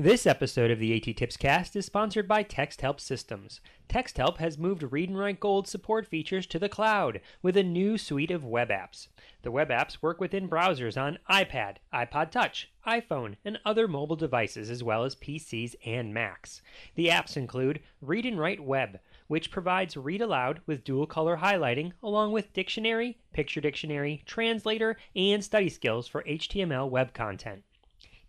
This episode of the AT Tips Cast is sponsored by TextHelp Systems. TextHelp has moved Read and Write Gold support features to the cloud with a new suite of web apps. The web apps work within browsers on iPad, iPod Touch, iPhone, and other mobile devices, as well as PCs and Macs. The apps include Read and Write Web, which provides read aloud with dual color highlighting, along with dictionary, picture dictionary, translator, and study skills for HTML web content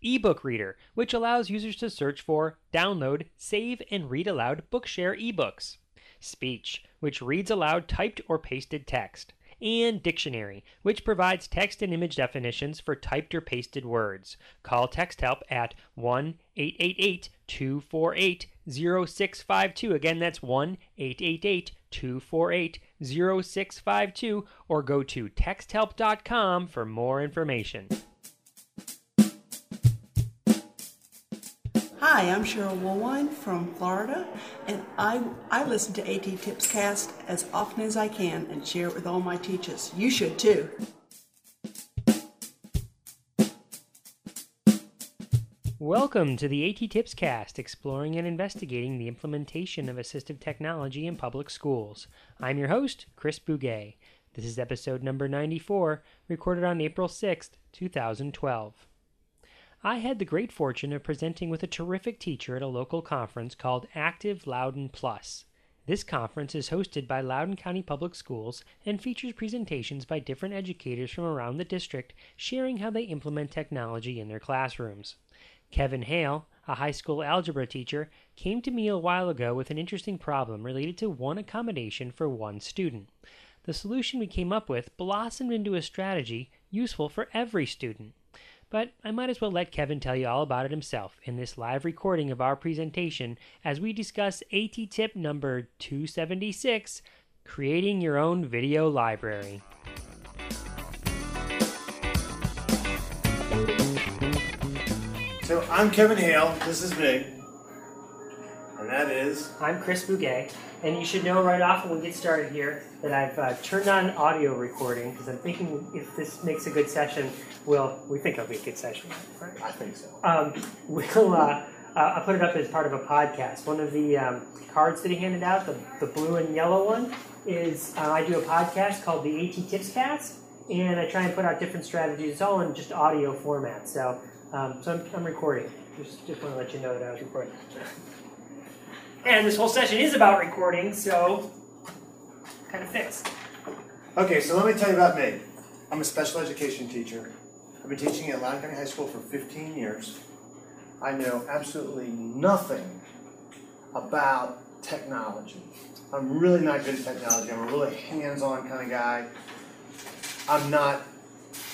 ebook reader, which allows users to search for, download, save, and read aloud Bookshare ebooks. Speech, which reads aloud typed or pasted text. And Dictionary, which provides text and image definitions for typed or pasted words. Call TextHelp at 1 888 248 0652. Again, that's 1 888 248 0652, or go to texthelp.com for more information. Hi, I'm Cheryl Woolwine from Florida, and I, I listen to AT Tips Cast as often as I can and share it with all my teachers. You should too. Welcome to the AT Tips Cast, exploring and investigating the implementation of assistive technology in public schools. I'm your host, Chris Bugaj. This is episode number 94, recorded on April 6th, 2012. I had the great fortune of presenting with a terrific teacher at a local conference called Active Loudoun Plus. This conference is hosted by Loudoun County Public Schools and features presentations by different educators from around the district sharing how they implement technology in their classrooms. Kevin Hale, a high school algebra teacher, came to me a while ago with an interesting problem related to one accommodation for one student. The solution we came up with blossomed into a strategy useful for every student. But I might as well let Kevin tell you all about it himself in this live recording of our presentation as we discuss AT tip number 276 creating your own video library. So I'm Kevin Hale. This is me. And that is. I'm Chris Bugaj, and you should know right off when we get started here that I've uh, turned on audio recording because I'm thinking if this makes a good session, we'll we think it'll be a good session. Right? I think so. Um, we'll uh, uh, I'll put it up as part of a podcast. One of the um, cards that he handed out, the, the blue and yellow one, is uh, I do a podcast called the AT Tips Cast, and I try and put out different strategies. All in just audio format. So um, so I'm, I'm recording. Just just want to let you know that I was recording. And this whole session is about recording, so kind of fits. Okay, so let me tell you about me. I'm a special education teacher. I've been teaching at Loudoun County High School for 15 years. I know absolutely nothing about technology. I'm really not good at technology. I'm a really hands-on kind of guy. I'm not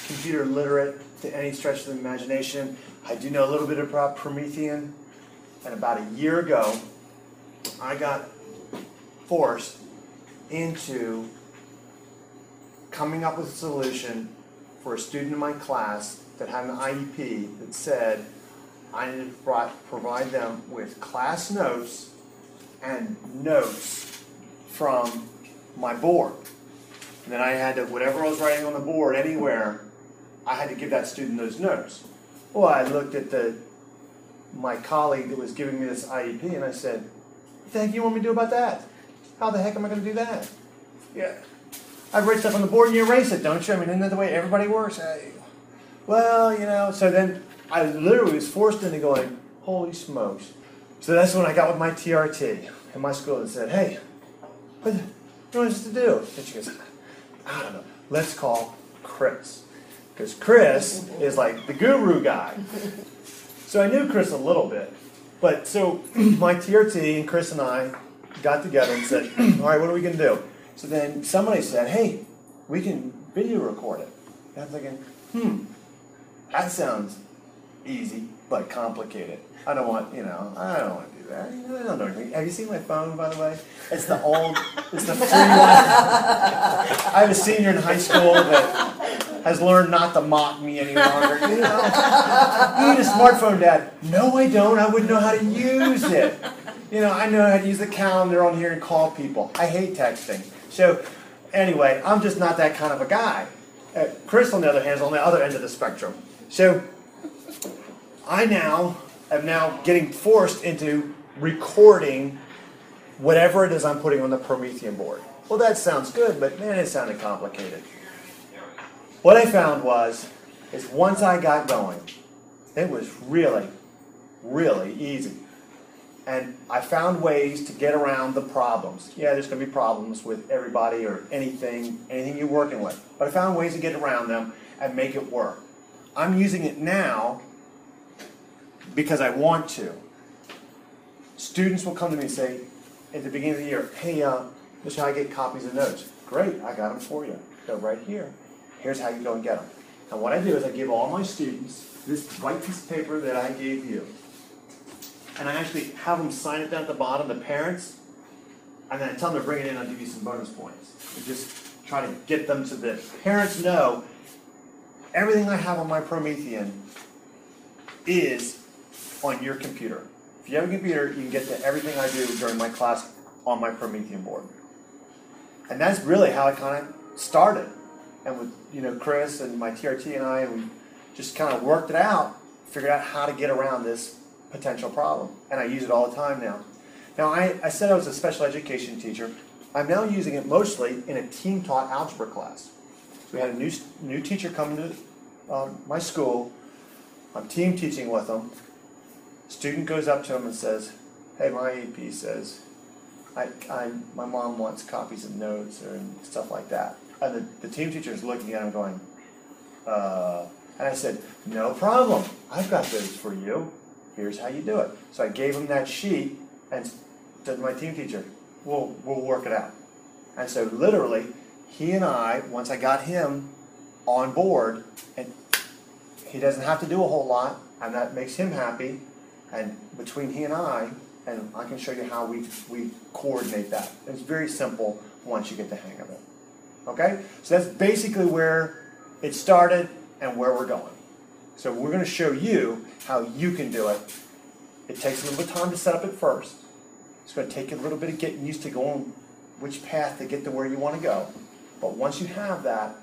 computer literate to any stretch of the imagination. I do know a little bit about Promethean. And about a year ago, I got forced into coming up with a solution for a student in my class that had an IEP that said I needed to provide them with class notes and notes from my board. And then I had to, whatever I was writing on the board anywhere, I had to give that student those notes. Well, I looked at the my colleague that was giving me this IEP and I said, the heck do you want me to do about that? How the heck am I going to do that? Yeah. I write stuff on the board and you erase it, don't you? I mean, isn't that the way everybody works? I, well, you know, so then I literally was forced into going, holy smokes. So that's when I got with my TRT in my school and said, hey, what, what do you want us to do? And she goes, I don't know. Let's call Chris. Because Chris is like the guru guy. So I knew Chris a little bit. But so my TRT and Chris and I got together and said, all right, what are we going to do? So then somebody said, hey, we can video record it. And I'm thinking, hmm, that sounds easy but complicated. I don't want, you know, I don't want to do that. I don't know anything. Have you seen my phone, by the way? It's the old, it's the free one. I have a senior in high school that has learned not to mock me any longer. You know, you need a smartphone, Dad. No, I don't. I wouldn't know how to use it. You know, I know how to use the calendar on here and call people. I hate texting. So, anyway, I'm just not that kind of a guy. Uh, Chris, on the other hand, is on the other end of the spectrum. So, I now am now getting forced into recording whatever it is I'm putting on the Promethean board. Well, that sounds good, but man, it sounded complicated. What I found was, is once I got going, it was really, really easy. And I found ways to get around the problems. Yeah, there's going to be problems with everybody or anything, anything you're working with. But I found ways to get around them and make it work. I'm using it now because I want to. Students will come to me and say, at the beginning of the year, hey, uh, this is how I get copies of notes. Great, I got them for you. They're right here. Here's how you go and get them. And what I do is I give all my students this white piece of paper that I gave you. And I actually have them sign it down at the bottom, the parents, and then I tell them to bring it in, I'll give you some bonus points. And just try to get them to the parents know everything I have on my Promethean is on your computer. If you have a computer, you can get to everything I do during my class on my Promethean board. And that's really how I kind of started. And with you know Chris and my TRT and I, and we just kind of worked it out, figured out how to get around this potential problem. And I use it all the time now. Now, I, I said I was a special education teacher. I'm now using it mostly in a team taught algebra class. So we had a new, new teacher come to uh, my school. I'm team teaching with them. Student goes up to him and says, Hey, my AP says, I, I, my mom wants copies of notes or and stuff like that. And the, the team teacher is looking at him going, uh, and I said, No problem. I've got those for you. Here's how you do it. So I gave him that sheet and said to my team teacher, We'll, we'll work it out. And so literally, he and I, once I got him on board, and he doesn't have to do a whole lot, and that makes him happy. And between he and I, and I can show you how we, we coordinate that. It's very simple once you get the hang of it. Okay? So that's basically where it started and where we're going. So we're going to show you how you can do it. It takes a little bit of time to set up at first. It's going to take a little bit of getting used to going which path to get to where you want to go. But once you have that,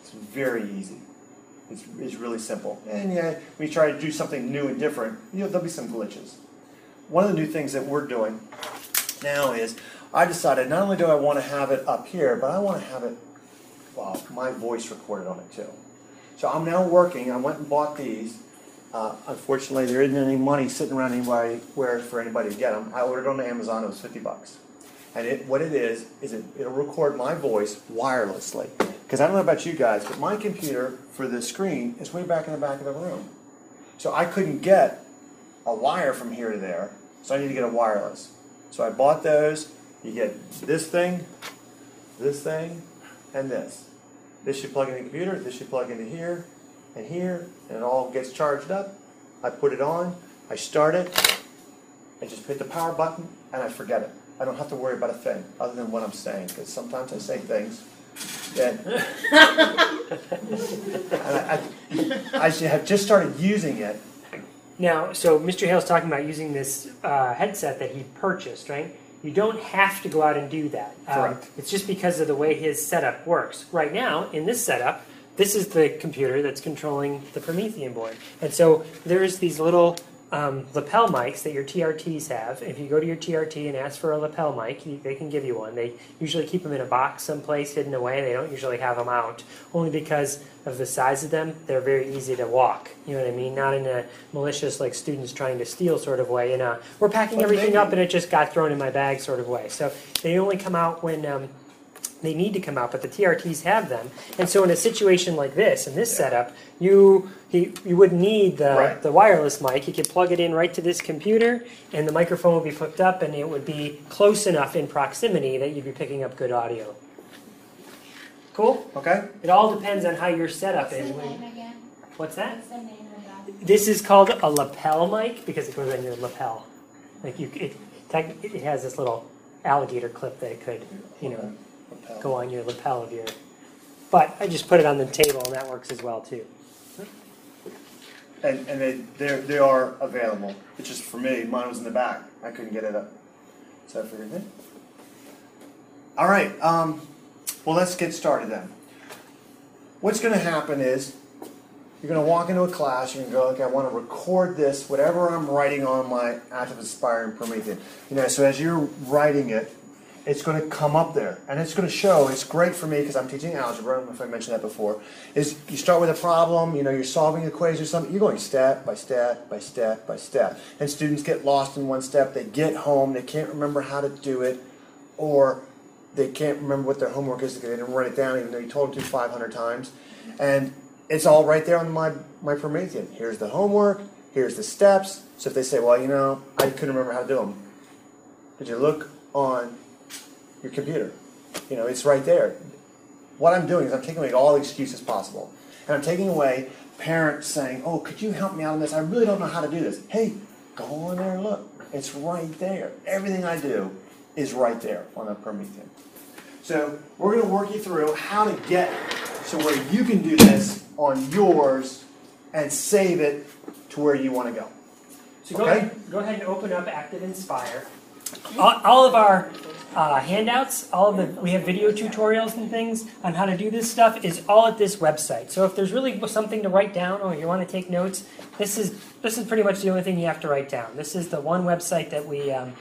it's very easy. It's, it's really simple. And yeah, when you try to do something new and different, you know, there'll be some glitches. One of the new things that we're doing now is I decided not only do I want to have it up here, but I want to have it, well, my voice recorded on it too. So I'm now working, I went and bought these. Uh, unfortunately, there isn't any money sitting around anywhere for anybody to get them. I ordered on Amazon, it was 50 bucks. And it, what it is, is it, it'll record my voice wirelessly. Because I don't know about you guys, but my computer for the screen is way back in the back of the room. So I couldn't get a wire from here to there, so I need to get a wireless. So I bought those. You get this thing, this thing, and this. This should plug into the computer, this should plug into here, and here, and it all gets charged up. I put it on, I start it, I just hit the power button, and I forget it. I don't have to worry about a thing other than what I'm saying, because sometimes I say things that I, I, I have just started using it. Now, so Mr. Hale's talking about using this uh, headset that he purchased, right? You don't have to go out and do that. Um, Correct. it's just because of the way his setup works. Right now, in this setup, this is the computer that's controlling the Promethean board. And so there's these little um, lapel mics that your TRTs have. If you go to your TRT and ask for a lapel mic, you, they can give you one. They usually keep them in a box someplace hidden away. They don't usually have them out, only because of the size of them. They're very easy to walk. You know what I mean? Not in a malicious, like students trying to steal sort of way. In a we're packing But everything maybe- up and it just got thrown in my bag sort of way. So they only come out when. Um, they need to come out, but the TRTs have them. And so in a situation like this, in this setup, you he, you wouldn't need the, Right. the wireless mic. You could plug it in right to this computer, and the microphone would be hooked up, and it would be close enough in proximity that you'd be picking up good audio. Cool. Okay? It all depends on how your setup What's is. the name again? What's that? What's the name? This is called a lapel mic because it goes on your lapel. Like you, it, it has this little alligator clip that it could, you know, go on your lapel of your. But I just put it on the table, and that works as well too. And, and they, they're, they are available. It's just for me, mine was in the back. I couldn't get it up. So I figured, eh. All right, um, well, let's get started then. What's going to happen is You're going to walk into a class, you're going to go, okay, I want to record this, whatever I'm writing on my ActivInspire and Promethean. You know, so as you're writing it, it's going to come up there. And it's going to show it's great for me because i'm teaching algebra i don't know if i mentioned that before is you start with a problem you know you're solving equations or something you're going step by step by step by step. And students get lost in one step they get home they can't remember how to do it or they can't remember what their homework is because they didn't write it down even though you told them to 500 times. And it's all right there on my, my promethean. Here's the homework here's the steps. So if they say well you know i couldn't remember how to do them did you look on your computer. You know, it's right there. What I'm doing is I'm taking away all the excuses possible. And I'm taking away parents saying, oh, could you help me out on this? I really don't know how to do this. Hey, go on there and look. It's right there. Everything I do is right there on the Promethean. So we're going to work you through how to get to where you can do this on yours and save it to where you want to go. So go, ahead, go ahead and open up ActivInspire. All, all of our uh, handouts, all the we have video tutorials and things on how to do this stuff is all at this website. So if there's really something to write down or you want to take notes, this is this is pretty much the only thing you have to write down. This is the one website that we um,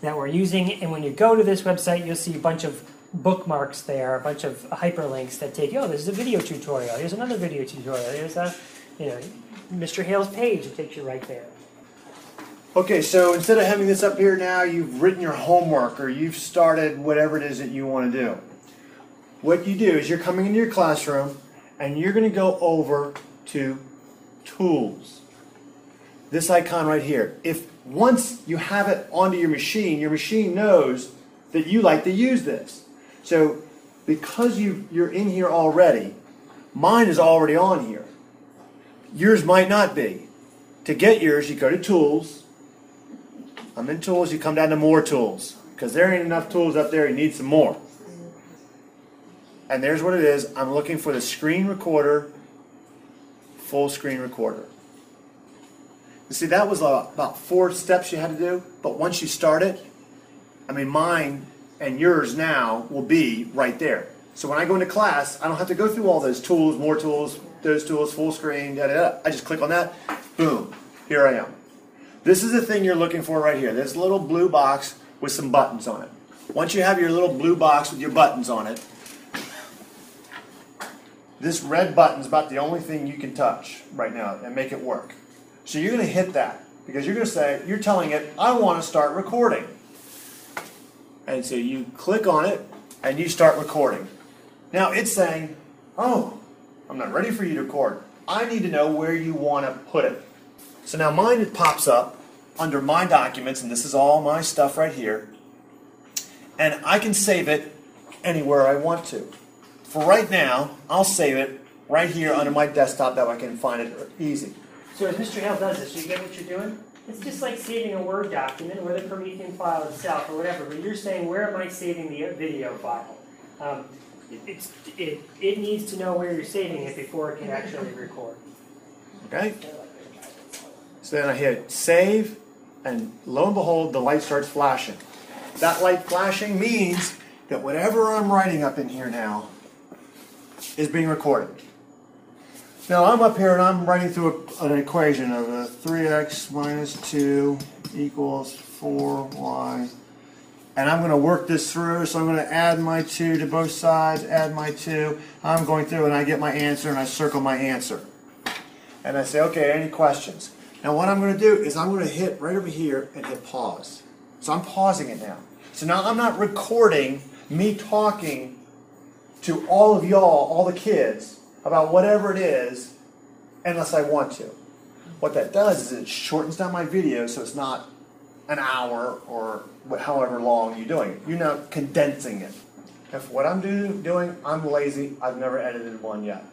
that we're using, and when you go to this website, you'll see a bunch of bookmarks there, a bunch of hyperlinks that take you. Oh, this is a video tutorial. Here's another video tutorial. Here's a you know Mr. Hale's page. It takes you right there. Okay, so instead of having this up here now, you've written your homework or you've started whatever it is that you want to do. What you do is you're coming into your classroom and you're going to go over to Tools. This icon right here. If once you have it onto your machine, your machine knows that you like to use this. So because you, you're in here already, mine is already on here. Yours might not be. To get yours, you go to Tools, I'm in tools, you come down to more tools. Because there ain't enough tools up there, you need some more. And there's what it is. I'm looking for the screen recorder, full screen recorder. You see, that was about four steps you had to do, but once you start it, I mean, mine and yours now will be right there. So when I go into class, I don't have to go through all those tools, more tools, those tools, full screen, da da da. I just click on that, boom, here I am. This is the thing you're looking for right here. This little blue box with some buttons on it. Once you have your little blue box with your buttons on it, this red button is about the only thing you can touch right now and make it work. So you're going to hit that because you're going to say, you're telling it, I want to start recording. And so you click on it and you start recording. Now it's saying, oh, I'm not ready for you to record. I need to know where you want to put it. So now mine it pops up under my documents, and this is all my stuff right here. And I can save it anywhere I want to. For right now, I'll save it right here under my desktop that way I can find it easy. So as Mr. Hale does this, do you get what you're doing? It's just like saving a Word document or the Promethean file itself or whatever, but you're saying, where am I saving the video file? Um, it, it's, it, it needs to know where you're saving it before it can actually record. Okay? So then I hit save, and lo and behold, the light starts flashing. That light flashing means that whatever I'm writing up in here now is being recorded. Now I'm up here and I'm writing through a, an equation of a 3x minus 2 equals 4y. And I'm going to work this through, so I'm going to add my 2 to both sides, add my 2. I'm going through and I get my answer and I circle my answer. And I say, okay, any questions? Now what I'm going to do is I'm going to hit right over here and hit pause. So I'm pausing it now. So now I'm not recording me talking to all of y'all, all the kids, about whatever it is, unless I want to. What that does is it shortens down my video so it's not an hour or however long you're doing it. You're now condensing it. If what I'm do, doing, I'm lazy. I've never edited one yet.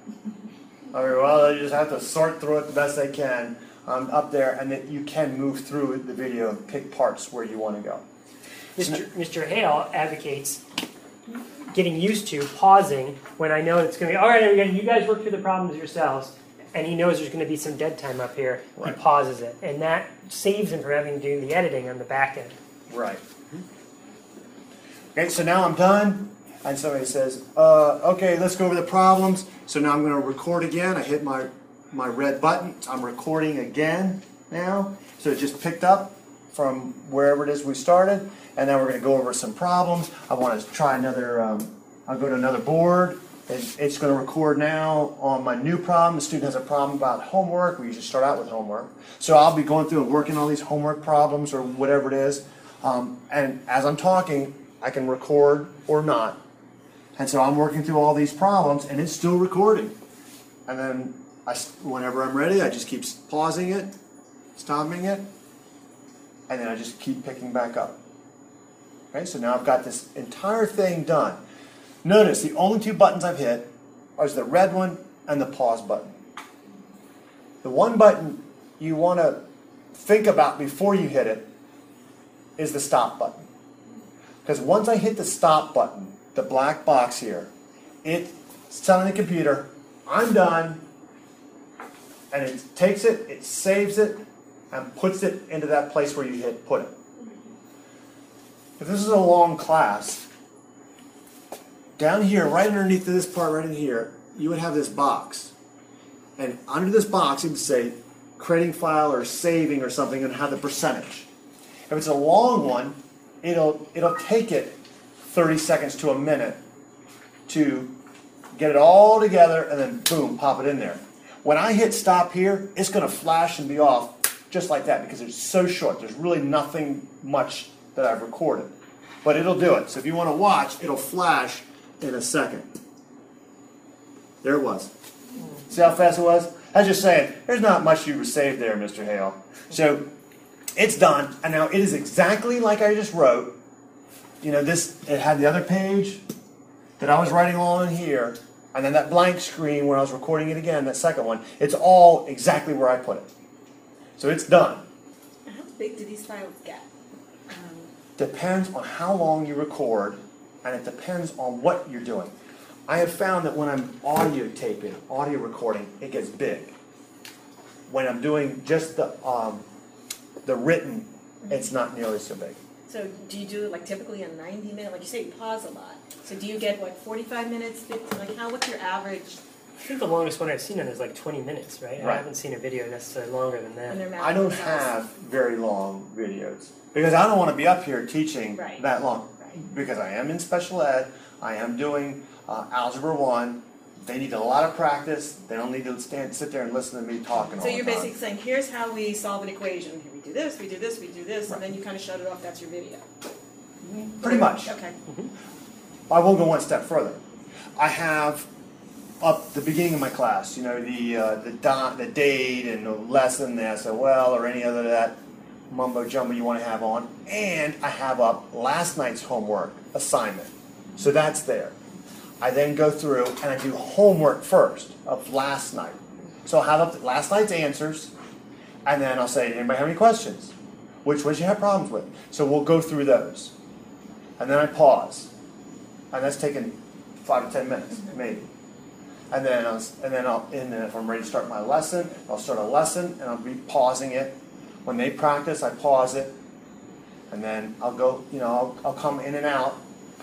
I mean, well, you just have to sort through it the best I can um, up there, and then you can move through the video and pick parts where you want to go. Mr. Mr. Hale advocates getting used to pausing when I know it's going to be, all right, everybody, you guys work through the problems yourselves. And he knows there's going to be some dead time up here. Right. He pauses it. And that saves him from having to do the editing on the back end. Right. Okay, so now I'm done, and somebody says, uh, okay, let's go over the problems. So now I'm going to record again. I hit my my red button. I'm recording again now. So it just picked up from wherever it is we started. And then we're going to go over some problems. I want to try another, um, I'll go to another board. And it's going to record now on my new problem. The student has a problem about homework. We usually start out with homework. So I'll be going through and working on these homework problems or whatever it is. Um, and as I'm talking, I can record or not. And so I'm working through all these problems and it's still recording. And then Whenever I'm ready, I just keep pausing it, stopping it, and then I just keep picking back up. Okay, so now I've got this entire thing done. Notice the only two buttons I've hit are the red one and the pause button. The one button you want to think about before you hit it is the stop button. Because once I hit the stop button, the black box here, it's telling the computer, I'm done, and it takes it, it saves it, and puts it into that place where you hit put it. If this is a long class, down here, right underneath this part right in here, you would have this box. And under this box, it would say creating file or saving or something and have the percentage. If it's a long one, it'll, it'll take it 30 seconds to a minute to get it all together and then boom, pop it in there. When I hit stop here, it's going to flash and be off just like that because it's so short. There's really nothing much that I've recorded. But it'll do it. So if you want to watch, it'll flash in a second. There it was. See how fast it was? I was just saying, there's not much you saved there, Mr. Hale. So it's done, and now it is exactly like I just wrote. You know, this it had the other page that I was writing on here, and then that blank screen when I was recording it again, that second one. It's all exactly where I put it. So it's done. How big do these files get? Um, Depends on how long you record, and it depends on what you're doing. I have found that when I'm audio taping, audio recording, it gets big. When I'm doing just the um, the written, it's not nearly so big. So do you do like typically a ninety minute, like you say you pause a lot. So do you get what, forty-five minutes, fifty, like how, what's your average? I think the longest one I've seen on is like 20 minutes, right? I Right. haven't seen a video necessarily longer than when that. they're I don't mounting themselves? have very long videos because I don't want to be up here teaching Right. that long. Right. Because I am in special ed, I am doing uh, algebra one. They need a lot of practice. They don't need to stand, sit there and listen to me talking all So the you're time. basically saying, here's how we solve an equation, Here we do this, we do this, we do this, and then you kind of shut it off, that's your video. Pretty much. Okay. I will go one step further. I have up the beginning of my class, you know, the uh, the dot, the date, and the lesson, the SOL, or any other of that mumbo jumbo you want to have on, and I have up last night's homework assignment. So that's there. I then go through and I do homework first of last night. So I'll have up last night's answers, and then I'll say, anybody have any questions? Which ones you have problems with? So we'll go through those. And then I pause. And that's taken five to ten minutes, maybe. And then I'll, and then I'll, and then if I'm ready to start my lesson, I'll start a lesson and I'll be pausing it. When they practice, I pause it. And then I'll go, you know, I'll, I'll come in and out.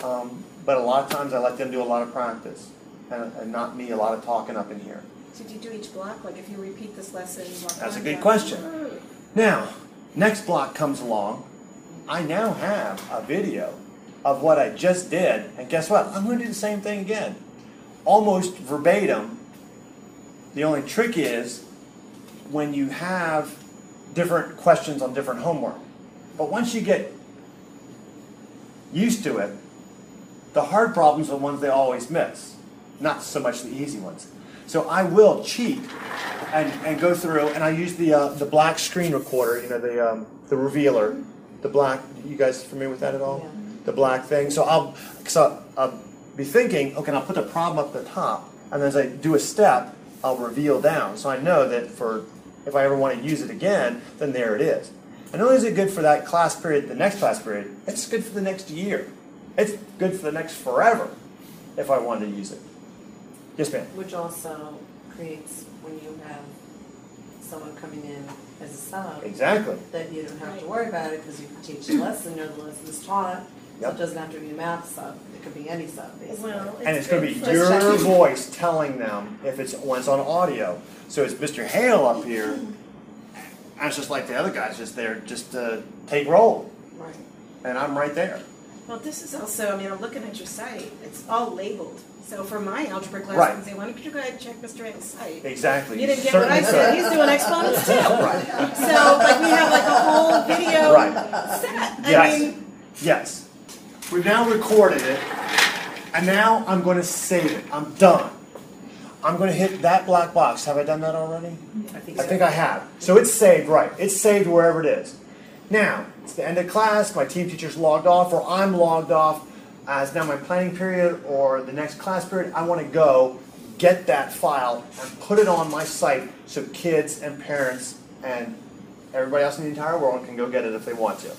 Um, but a lot of times I let them do a lot of practice and, and not me a lot of talking up in here. So do you do each block, like if you repeat this lesson? That's a good question. Now, next block comes along. I now have a video of what I just did, and guess what? I'm going to do the same thing again. Almost verbatim. The only trick is when you have different questions on different homework. But once you get used to it, the hard problems are the ones they always miss, not so much the easy ones. So I will cheat and, and go through, and I use the uh, the black screen recorder, you know, the um, the revealer, the black. You guys familiar with that at all? The black thing. So I'll so I'll be thinking, okay, I'll put the problem up the top, and then as I do a step, I'll reveal down. So I know that for if I ever want to use it again, then there it is. And not only is it good for that class period, the next class period, it's good for the next year. It's good for the next forever if I wanted to use it. Yes, ma'am. Which also creates, when you have someone coming in as a sub, Exactly. that you don't have to worry about it because you can teach the lesson or the lesson's taught So Yep. it doesn't have to be a math sub, it could be any sub, basically. Well, And it's gonna be good for your checking. voice telling them if it's, when it's on audio. So it's Mr. Hale up here, and it's just like the other guy's just there, just to take roll, Right. and I'm right there. Well, this is also, I mean, I'm looking at your site, it's all labeled. So for my algebra class, I can say, why don't you go ahead and check Mr. Hale's site? Exactly. You didn't get what I said, he's doing exponents too. Right. So, like, we have like a whole video Right. set. I Yes. mean, Yes. We've now recorded it, and now I'm going to save it. I'm done. I'm going to hit that black box. Have I done that already? I think I think I have. So it's saved, right. It's saved wherever it is. Now, it's the end of class, my team teacher's logged off, or I'm logged off. It's now my planning period or the next class period. I want to go get that file and put it on my site so kids and parents and everybody else in the entire world can go get it if they want to.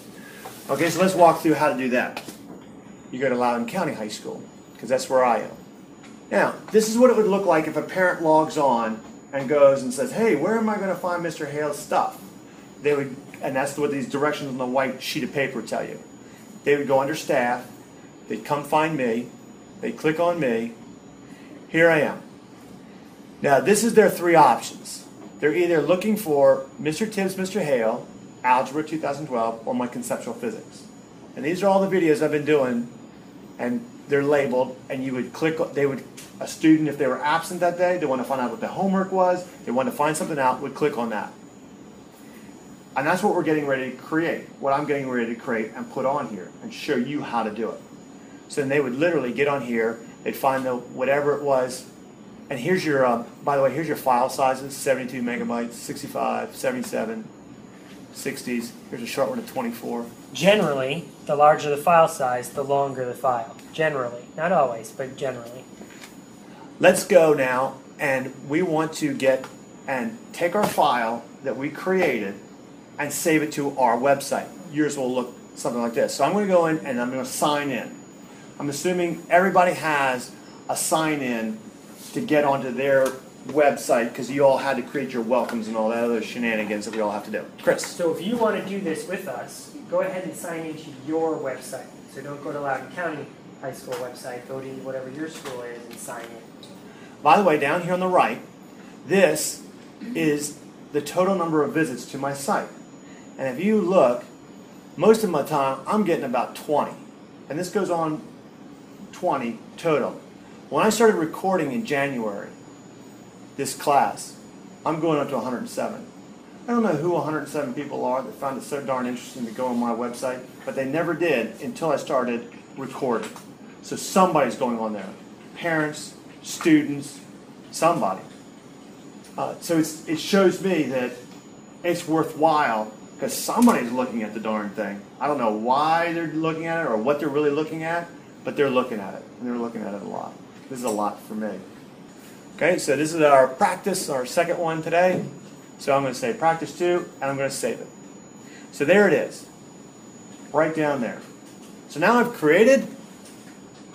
Okay, so let's walk through how to do that. You go to Loudoun County High School, because that's where I am. Now, this is what it would look like if a parent logs on and goes and says, "Hey, where am I going to find Mr. Hale's stuff?" They would, and that's what these directions on the white sheet of paper tell you. They would go under staff. They'd come find me. They'd click on me. Here I am. Now, this is their three options. They're either looking for Mr. Tibbs, Mr. Hale, Algebra 2012, or my conceptual physics. And these are all the videos I've been doing, and they're labeled, and you would click, they would, a student, if they were absent that day, they want to find out what the homework was, they want to find something out, would click on that. And that's what we're getting ready to create, what I'm getting ready to create and put on here, and show you how to do it. So then they would literally get on here, they'd find the, whatever it was, and here's your, um, by the way, here's your file sizes, 72 megabytes, 65, 77, 60s. Here's a short one of 24. Generally, the larger the file size, the longer the file. Generally. Not always, but generally. Let's go now, and we want to get and take our file that we created and save it to our website. Yours will look something like this. So I'm going to go in and I'm going to sign in. I'm assuming everybody has a sign in to get onto their website because you all had to create your welcomes and all that other shenanigans that we all have to do. Chris. So if you want to do this with us, go ahead and sign into your website. So don't go to Loudoun County High School website. Go to whatever your school is and sign in. By the way, down here on the right, this is the total number of visits to my site. And if you look, most of my time I'm getting about 20. And this goes on 20 total. When I started recording in January, this class, I'm going up to 107. I don't know who 107 people are that found it so darn interesting to go on my website, but they never did until I started recording. So somebody's going on there. Parents, students, somebody. Uh, so it shows me that it's worthwhile because somebody's looking at the darn thing. I don't know why they're looking at it or what they're really looking at, but they're looking at it. And they're looking at it a lot. This is a lot for me. Okay, so this is our practice, our second one today. So I'm going to say practice two, and I'm going to save it. So there it is, right down there. So now I've created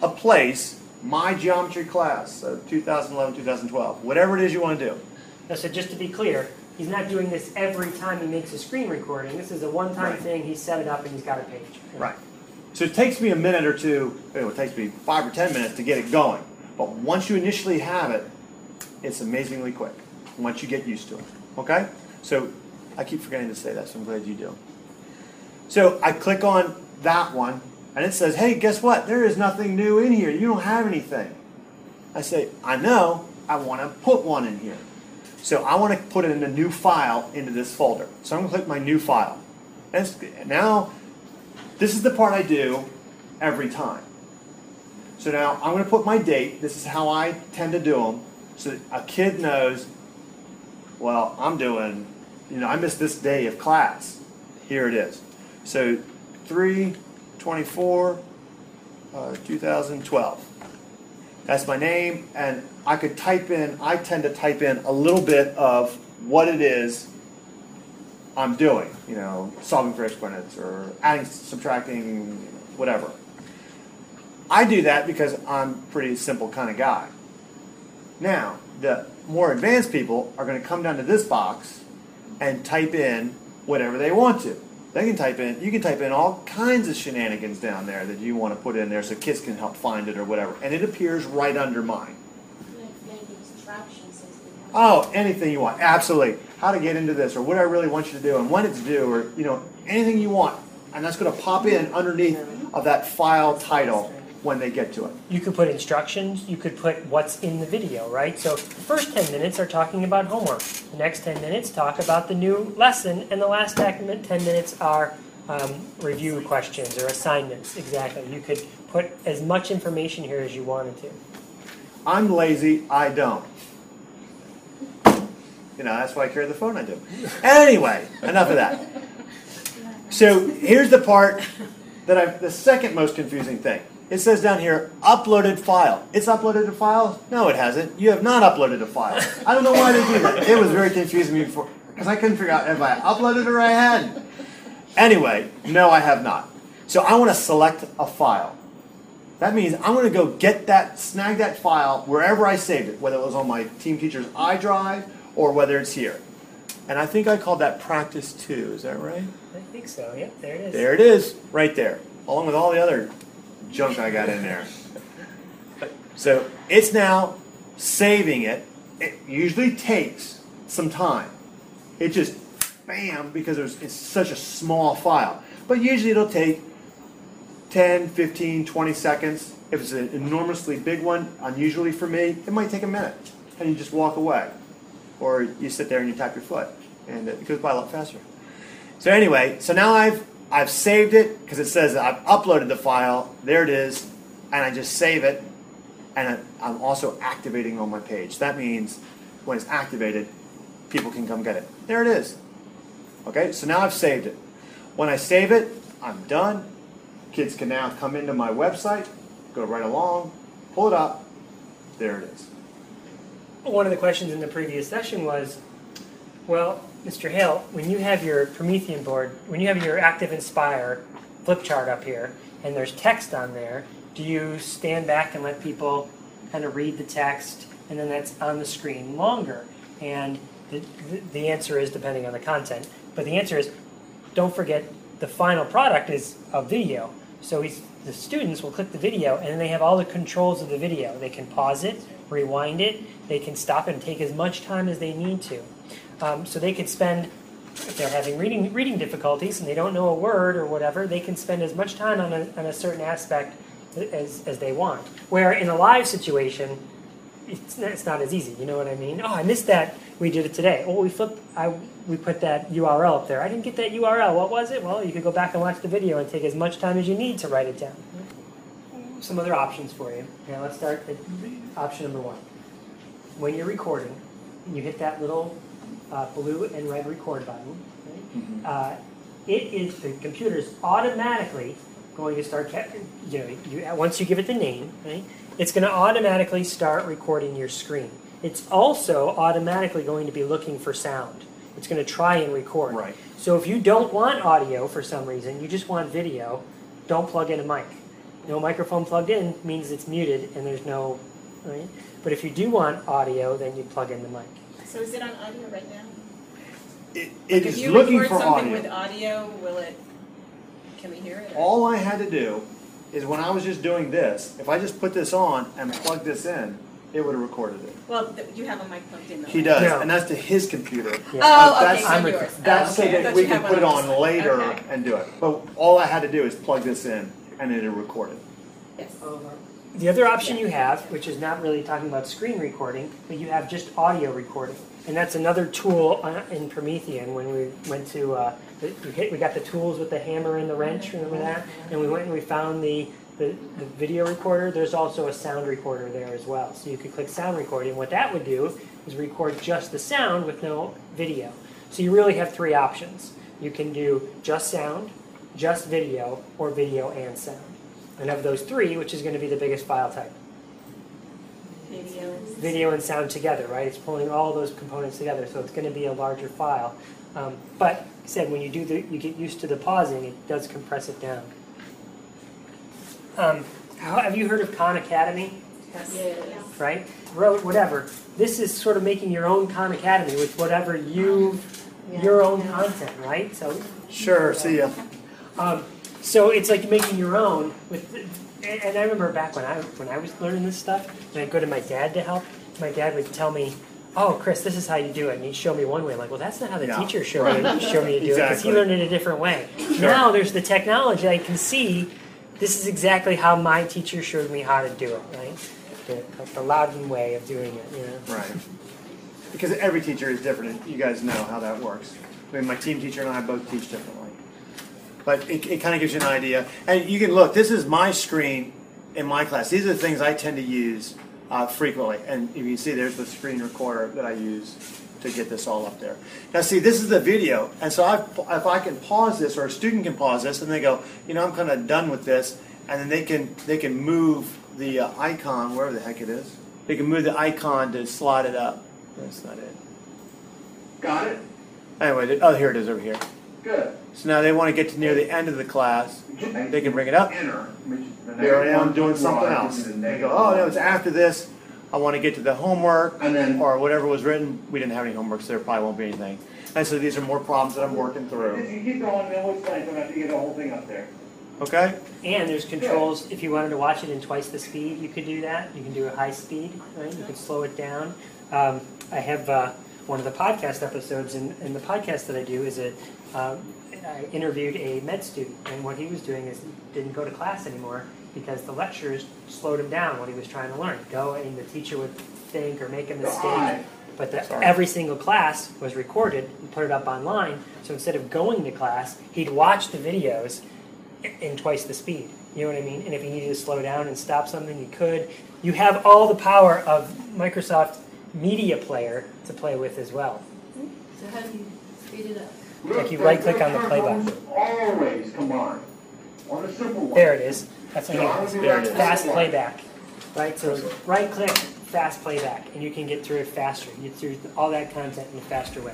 a place, my geometry class, uh, so 2011, 2012, whatever it is you want to do. Now, so just to be clear, he's not doing this every time he makes a screen recording. This is a one-time Right. thing. He's set it up and he's got a page. Right. So it takes me a minute or two, it takes me five or ten minutes to get it going. But once you initially have it, it's amazingly quick once you get used to it. Okay? So I keep forgetting to say that, so I'm glad you do. So I click on that one, and it says, hey, guess what? There is nothing new in here. You don't have anything. I say, I know, I want to put one in here. So I want to put it in a new file into this folder. So I'm going to click my new file. And now, this is the part I do every time. So now I'm going to put my date. This is how I tend to do them. So that a kid knows, well, I'm doing, you know, I missed this day of class. Here it is. So 3 24 uh, 2012. That's my name, and I could type in, I tend to type in a little bit of what it is I'm doing, you know, solving for exponents or adding, subtracting, whatever. I do that because I'm a pretty simple kind of guy. Now, the more advanced people are going to come down to this box and type in whatever they want to. They can type in, you can type in all kinds of shenanigans down there that you want to put in there so kids can help find it or whatever. And it appears right under mine. Oh, anything you want, absolutely. How to get into this, or what I really want you to do, and when it's due, or you know, anything you want, and that's going to pop in underneath of that file title when they get to it. You could put instructions, you could put what's in the video, right? So the first 10 minutes are talking about homework. The next 10 minutes talk about the new lesson, and the last 10 minutes are um, review questions or assignments. Exactly. You could put as much information here as you wanted to. I'm lazy, I don't. You know, that's why I carry the phone I do. Anyway, enough of that. So here's the part that I, the second most confusing thing. It says down here, uploaded file. It's uploaded a file? No, it hasn't. You have not uploaded a file. I don't know why they do that. It was very confusing me before, because I couldn't figure out if I uploaded it or I hadn't. Anyway, no, I have not. So I want to select a file. That means I'm going to go get that, snag that file wherever I saved it, whether it was on my team teacher's iDrive or whether it's here. And I think I called that practice two. Is that right? I think so. Yep, there it is. There it is, right there, along with all the other junk I got in there. So it's now saving it. It usually takes some time. It just bam because it's such a small file. But usually it'll take 10, 15, 20 seconds. If it's an enormously big one, unusually for me, it might take a minute. And you just walk away. Or you sit there and you tap your foot. And it goes by a lot faster. So anyway, so now I've I've saved it because it says I've uploaded the file. There it is, and I just save it, and I'm also activating on my page. That means when it's activated, people can come get it. There it is. Okay, so now I've saved it. When I save it, I'm done. Kids can now come into my website, go right along, pull it up. There it is. One of the questions in the previous session was, well, Mr. Hale, when you have your Promethean board, when you have your ActivInspire flip chart up here, and there's text on there, do you stand back and let people kind of read the text, and then that's on the screen longer? And the, the, answer is depending on the content, but the answer is don't forget the final product is a video. So the students will click the video, and then they have all the controls of the video. They can pause it, rewind it, they can stop and take as much time as they need to. Um, so they could spend, if they're having reading reading difficulties and they don't know a word or whatever, they can spend as much time on a, on a certain aspect as, as they want. Where in a live situation, it's not, it's not as easy. You know what I mean? Oh, I missed that. We did it today. Oh, we flipped. I we put that URL up there. I didn't get that URL. What was it? Well, you could go back and watch the video and take as much time as you need to write it down. Some other options for you. Now let's start at option number one. When you're recording, you hit that little uh, blue and red record button. Right? Uh, it is the computer is automatically going to start. You know, you, once you give it the name, right? It's going to automatically start recording your screen. It's also automatically going to be looking for sound. It's going to try and record. Right. So if you don't want audio for some reason, you just want video, don't plug in a mic. No microphone plugged in means it's muted and there's no, right? But if you do want audio, then you plug in the mic. So is it on audio right now? It, Like it if you record something with audio, will it? Can we hear it? or- All I had to do is when I was just doing this, if I just put this on and plug this in, it would have recorded it. Well, th- you have a mic plugged in though. He does, No. and that's to his computer. Yeah. Oh, okay, That's- so I'm yours. That's oh, so that we can put it on this later Okay. and do it. But all I had to do is plug this in and it'll record it. Yes. Oh, The other option you have, which is not really talking about screen recording, but you have just audio recording. And that's another tool uh, in Promethean when we went to, uh, we hit- we got the tools with the hammer and the wrench, remember that? And we went and we found the, the, the video recorder. There's also a sound recorder there as well. So you could click sound recording. What that would do is record just the sound with no video. So you really have three options. You can do just sound, just video, or video and sound. And of those three, which is going to be the biggest file type? Video. Video and sound together, right? It's pulling all those components together, so it's going to be a larger file. Um, but like I said when you do the, you get used to the pausing, it does compress it down. Um, how, have you heard of Khan Academy? Yes. right? Wrote whatever. This is sort of making your own Khan Academy with whatever you've your own content, right? So Sure, see ya. Um, so it's like making your own with, and I remember back when I when I was learning this stuff, and I'd go to my dad to help. My dad would tell me, "Oh, Chris, this is how you do it," and he'd show me one way. I'm like, well, that's not how the Yeah, teacher showed right. me showed me to do it because he Exactly. learned it a different way. Now there's the technology. I can see this is exactly how my teacher showed me how to do it. Right, the, the Loudoun way of doing it. You know. Right. Because every teacher is different, and you guys know how that works. I mean, my team teacher and I both teach differently. But it, it kind of gives you an idea. And you can look, this is my screen in my class. These are the things I tend to use uh, frequently. And you can see there's the screen recorder that I use to get this all up there. Now, see, this is the video. And so I've, if I can pause this, or a student can pause this, and they go, you know, I'm kind of done with this. And then they can, they can move the uh, icon, wherever the heck it is. They can move the icon to slide it up. That's not it. Got it? Anyway, oh, here it is over here. Good. So now they want to get to near the end of the class. They can bring it up. Enter. which is the I am doing something else. They go, oh, no, it's after this. I want to get to the homework And then- or whatever was written. We didn't have any homework, so there probably won't be anything. And so these are more problems that I'm working through. You keep going, then we'll explain, so after you get the whole thing up there. Okay? And there's controls, if you wanted to watch it in twice the speed, you could do that. You can do a high speed, right? You could slow it down. Um, I have uh, one of the podcast episodes, and, and the podcast that I do is a, um, I interviewed a med student, and what he was doing is he didn't go to class anymore because the lectures slowed him down what he was trying to learn. Go, and the teacher would think or make a mistake. But the, every single class was recorded and put it up online. So instead of going to class, he'd watch the videos in twice the speed. You know what I mean? And if you needed to slow down and stop something, you could. You have all the power of Microsoft Media Player to play with as well. So how do you speed it up? Like you right-click on the play button. Always, come on. On a simple one. There it is. That's what you there it is. fast playback. Right? So right click, fast playback, and you can get through it faster. You get through all that content in a faster way.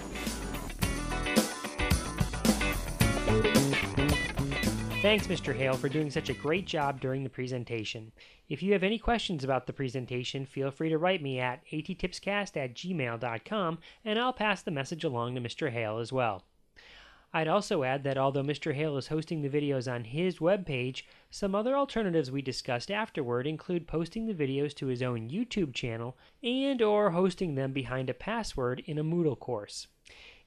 Thanks, Mr. Hale, for doing such a great job during the presentation. If you have any questions about the presentation, feel free to write me at attipscast at gmail.com and I'll pass the message along to Mr. Hale as well. I'd also add that although Mr. Hale is hosting the videos on his webpage, some other alternatives we discussed afterward include posting the videos to his own YouTube channel and or hosting them behind a password in a Moodle course.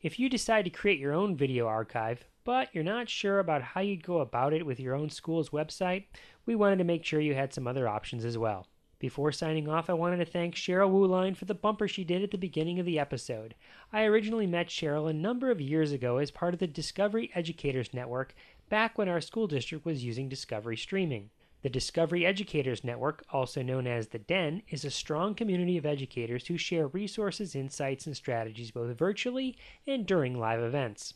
If you decide to create your own video archive, but you're not sure about how you'd go about it with your own school's website, we wanted to make sure you had some other options as well. Before signing off, I wanted to thank Cheryl Wooline for the bumper she did at the beginning of the episode. I originally met Cheryl a number of years ago as part of the Discovery Educators Network back when our school district was using Discovery Streaming. The Discovery Educators Network, also known as the DEN, is a strong community of educators who share resources, insights, and strategies both virtually and during live events.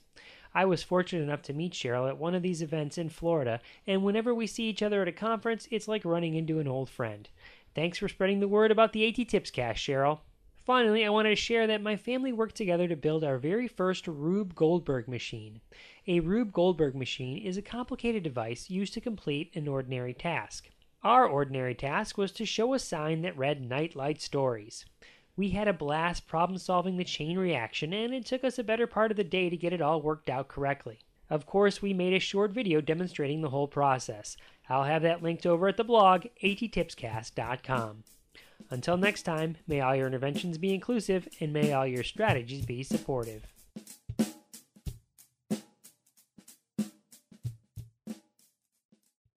I was fortunate enough to meet Cheryl at one of these events in Florida, and whenever we see each other at a conference, it's like running into an old friend. Thanks for spreading the word about the AT Tips Cast, Cheryl. Finally, I wanted to share that my family worked together to build our very first Rube Goldberg machine. A Rube Goldberg machine is a complicated device used to complete an ordinary task. Our ordinary task was to show a sign that read Nightlight Stories. We had a blast problem solving the chain reaction, and it took us a better part of the day to get it all worked out correctly. Of course, we made a short video demonstrating the whole process. I'll have that linked over at the blog, attipscast.com. Until next time, may all your interventions be inclusive and may all your strategies be supportive.